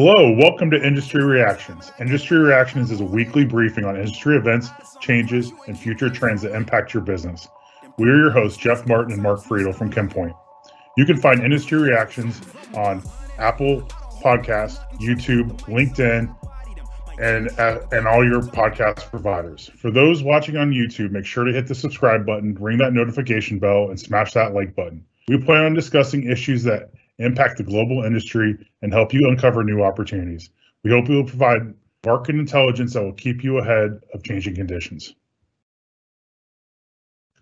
Hello, welcome to Industry Reactions. Industry Reactions is a weekly briefing on industry events, changes, and future trends that impact your business. We are your hosts, Jeff Martin and Mark Friedel from ChemPoint. You can find Industry Reactions on Apple Podcast, YouTube, LinkedIn, and uh, and all your podcast providers. For those watching on YouTube, make sure to hit the subscribe button, ring that notification bell, and smash that like button. We plan on discussing issues that impact the global industry and help you uncover new opportunities. We hope we will provide market intelligence that will keep you ahead of changing conditions.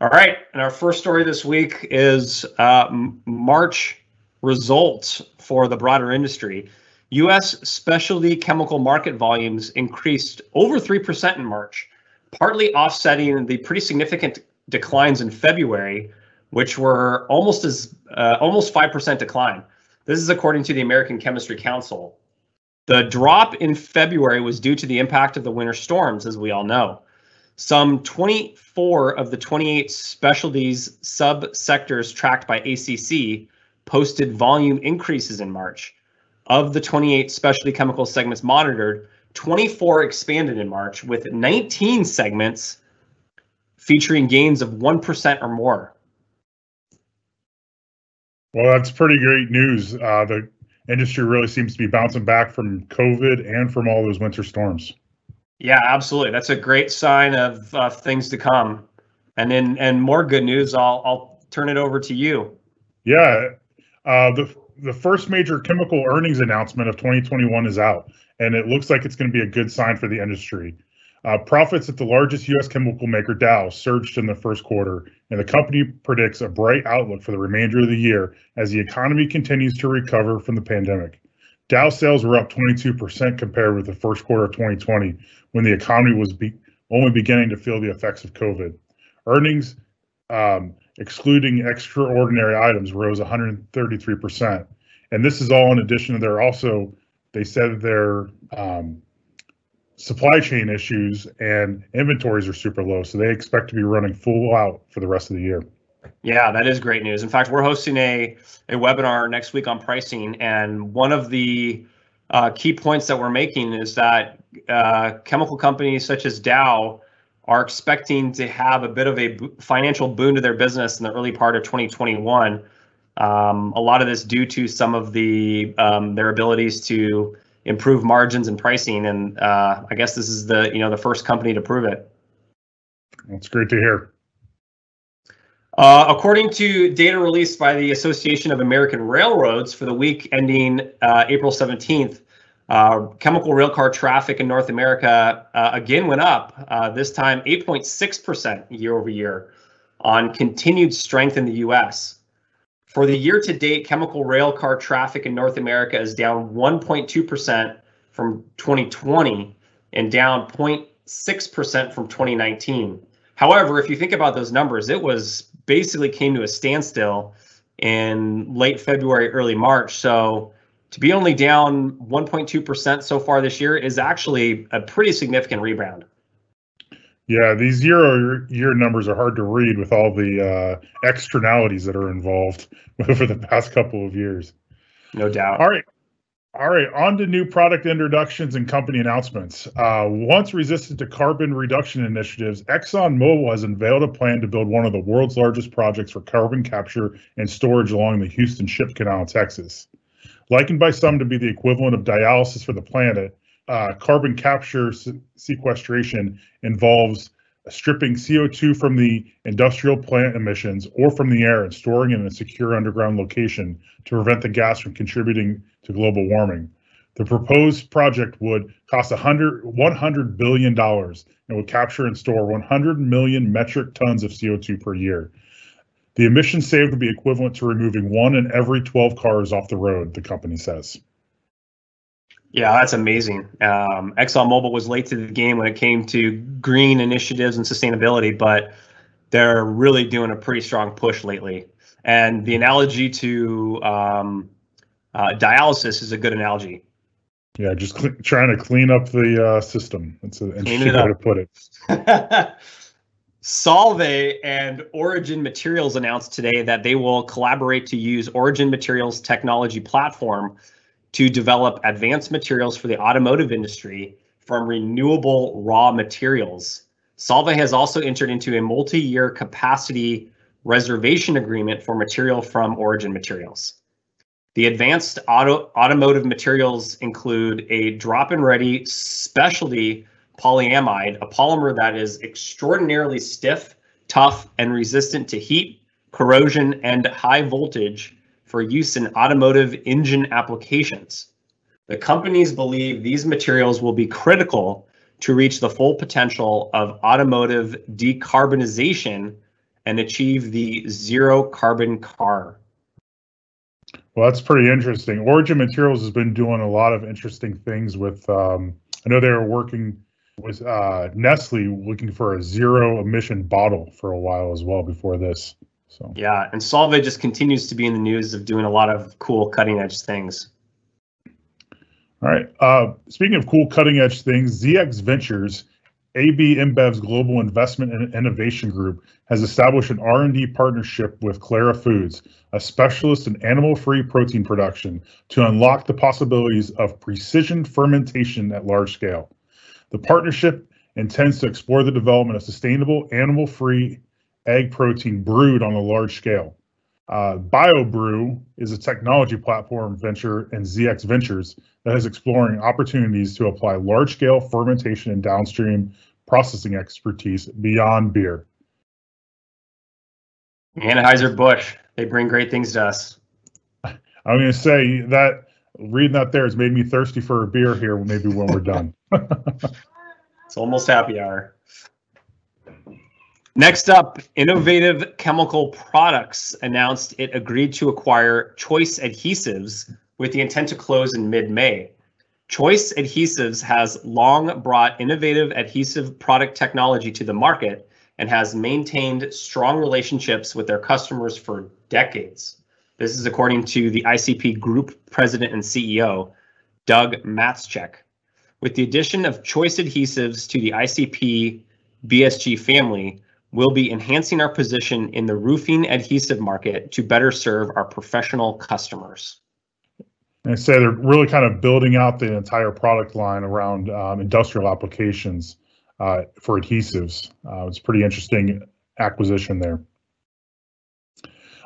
All right, and our first story this week is uh, March results for the broader industry. U.S. specialty chemical market volumes increased over 3% in March, partly offsetting the pretty significant declines in February, which were almost as uh, almost 5% decline. This is according to the American Chemistry Council. The drop in February was due to the impact of the winter storms, as we all know. Some 24 of the 28 specialties subsectors tracked by ACC posted volume increases in March. Of the 28 specialty chemical segments monitored, 24 expanded in March, with 19 segments featuring gains of 1% or more. Well, that's pretty great news. Uh, the industry really seems to be bouncing back from COVID and from all those winter storms. Yeah, absolutely. That's a great sign of uh, things to come. And then, and more good news. I'll I'll turn it over to you. Yeah, uh, the the first major chemical earnings announcement of 2021 is out, and it looks like it's going to be a good sign for the industry. Uh, profits at the largest U.S. chemical maker Dow surged in the first quarter, and the company predicts a bright outlook for the remainder of the year as the economy continues to recover from the pandemic. Dow sales were up 22% compared with the first quarter of 2020, when the economy was be- only beginning to feel the effects of COVID. Earnings, um, excluding extraordinary items, rose 133%. And this is all in addition to their also, they said their um, supply chain issues and inventories are super low. So they expect to be running full out for the rest of the year. Yeah, that is great news. In fact, we're hosting a, a webinar next week on pricing. And one of the uh, key points that we're making is that uh, chemical companies such as Dow are expecting to have a bit of a financial boon to their business in the early part of 2021. Um, a lot of this due to some of the um, their abilities to improve margins and pricing. And uh, I guess this is the you know the first company to prove it. That's great to hear. Uh, according to data released by the Association of American Railroads for the week ending uh, April 17th, uh, chemical railcar traffic in North America uh, again went up, uh, this time 8.6% year over year on continued strength in the US. For the year to date, chemical rail car traffic in North America is down 1.2% from 2020 and down 0.6% from 2019. However, if you think about those numbers, it was basically came to a standstill in late February, early March. So to be only down 1.2% so far this year is actually a pretty significant rebound. Yeah, these year year numbers are hard to read with all the uh, externalities that are involved over the past couple of years. No doubt. All right. All right, on to new product introductions and company announcements. Uh, once resistant to carbon reduction initiatives, ExxonMobil has unveiled a plan to build one of the world's largest projects for carbon capture and storage along the Houston Ship Canal in Texas. Likened by some to be the equivalent of dialysis for the planet, uh, carbon capture sequestration involves stripping CO2 from the industrial plant emissions or from the air and storing it in a secure underground location to prevent the gas from contributing to global warming. The proposed project would cost 100, $100 billion and would capture and store 100 million metric tons of CO2 per year. The emissions saved would be equivalent to removing one in every 12 cars off the road, the company says. Yeah, that's amazing. Um, ExxonMobil was late to the game when it came to green initiatives and sustainability, but they're really doing a pretty strong push lately. And the analogy to um, uh, dialysis is a good analogy. Yeah, just cl- trying to clean up the uh, system. That's an interesting way to put it. Solvay and Origin Materials announced today that they will collaborate to use Origin Materials technology platform to develop advanced materials for the automotive industry from renewable raw materials. Solvay has also entered into a multi-year capacity reservation agreement for material from Origin Materials. The advanced auto, automotive materials include a drop-in ready specialty polyamide, a polymer that is extraordinarily stiff, tough, and resistant to heat, corrosion, and high voltage for use in automotive engine applications. The companies believe these materials will be critical to reach the full potential of automotive decarbonization and achieve the zero carbon car. Well, that's pretty interesting. Origin Materials has been doing a lot of interesting things with. Um, I know they were working with uh, Nestle, looking for a zero emission bottle for a while as well before this. So yeah, and Solvay just continues to be in the news of doing a lot of cool cutting edge things. All right. Uh, speaking of cool cutting edge things, ZX Ventures, AB InBev's global investment and innovation group, has established an R&D partnership with Clara Foods, a specialist in animal-free protein production, to unlock the possibilities of precision fermentation at large scale. The partnership intends to explore the development of sustainable animal-free egg protein brewed on a large scale. Uh, BioBrew is a technology platform venture in ZX Ventures that is exploring opportunities to apply large scale fermentation and downstream processing expertise beyond beer. Anheuser-Busch, they bring great things to us. I'm going to say that reading that there has made me thirsty for a beer here, maybe when we're done. it's almost happy hour. Next up, Innovative Chemical Products announced it agreed to acquire Choice Adhesives with the intent to close in mid May. Choice Adhesives has long brought innovative adhesive product technology to the market and has maintained strong relationships with their customers for decades. This is according to the ICP Group President and CEO, Doug Mattscheck. With the addition of Choice Adhesives to the ICP BSG family, we'll be enhancing our position in the roofing adhesive market to better serve our professional customers. And say they're really kind of building out the entire product line around um, industrial applications uh, for adhesives. Uh, it's pretty interesting acquisition there.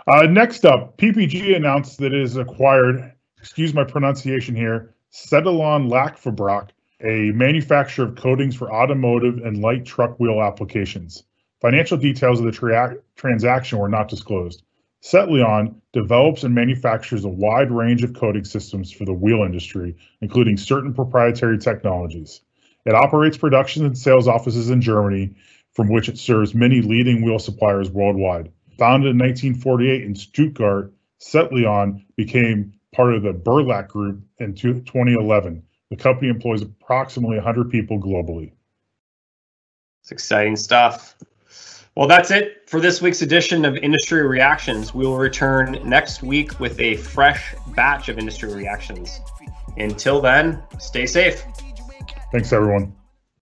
Uh, next up, PPG announced that it has acquired, excuse my pronunciation here, Cetelon Lackfabrik, a manufacturer of coatings for automotive and light truck wheel applications. Financial details of the tra- transaction were not disclosed. Cetelon develops and manufactures a wide range of coating systems for the wheel industry, including certain proprietary technologies. It operates production and sales offices in Germany, from which it serves many leading wheel suppliers worldwide. Founded in 1948 in Stuttgart, Cetelon became part of the Berlac Group in 2011. The company employs approximately 100 people globally. It's exciting stuff. Well, that's it for this week's edition of Industry Reactions. We will return next week with a fresh batch of industry reactions. Until then, stay safe. Thanks, everyone.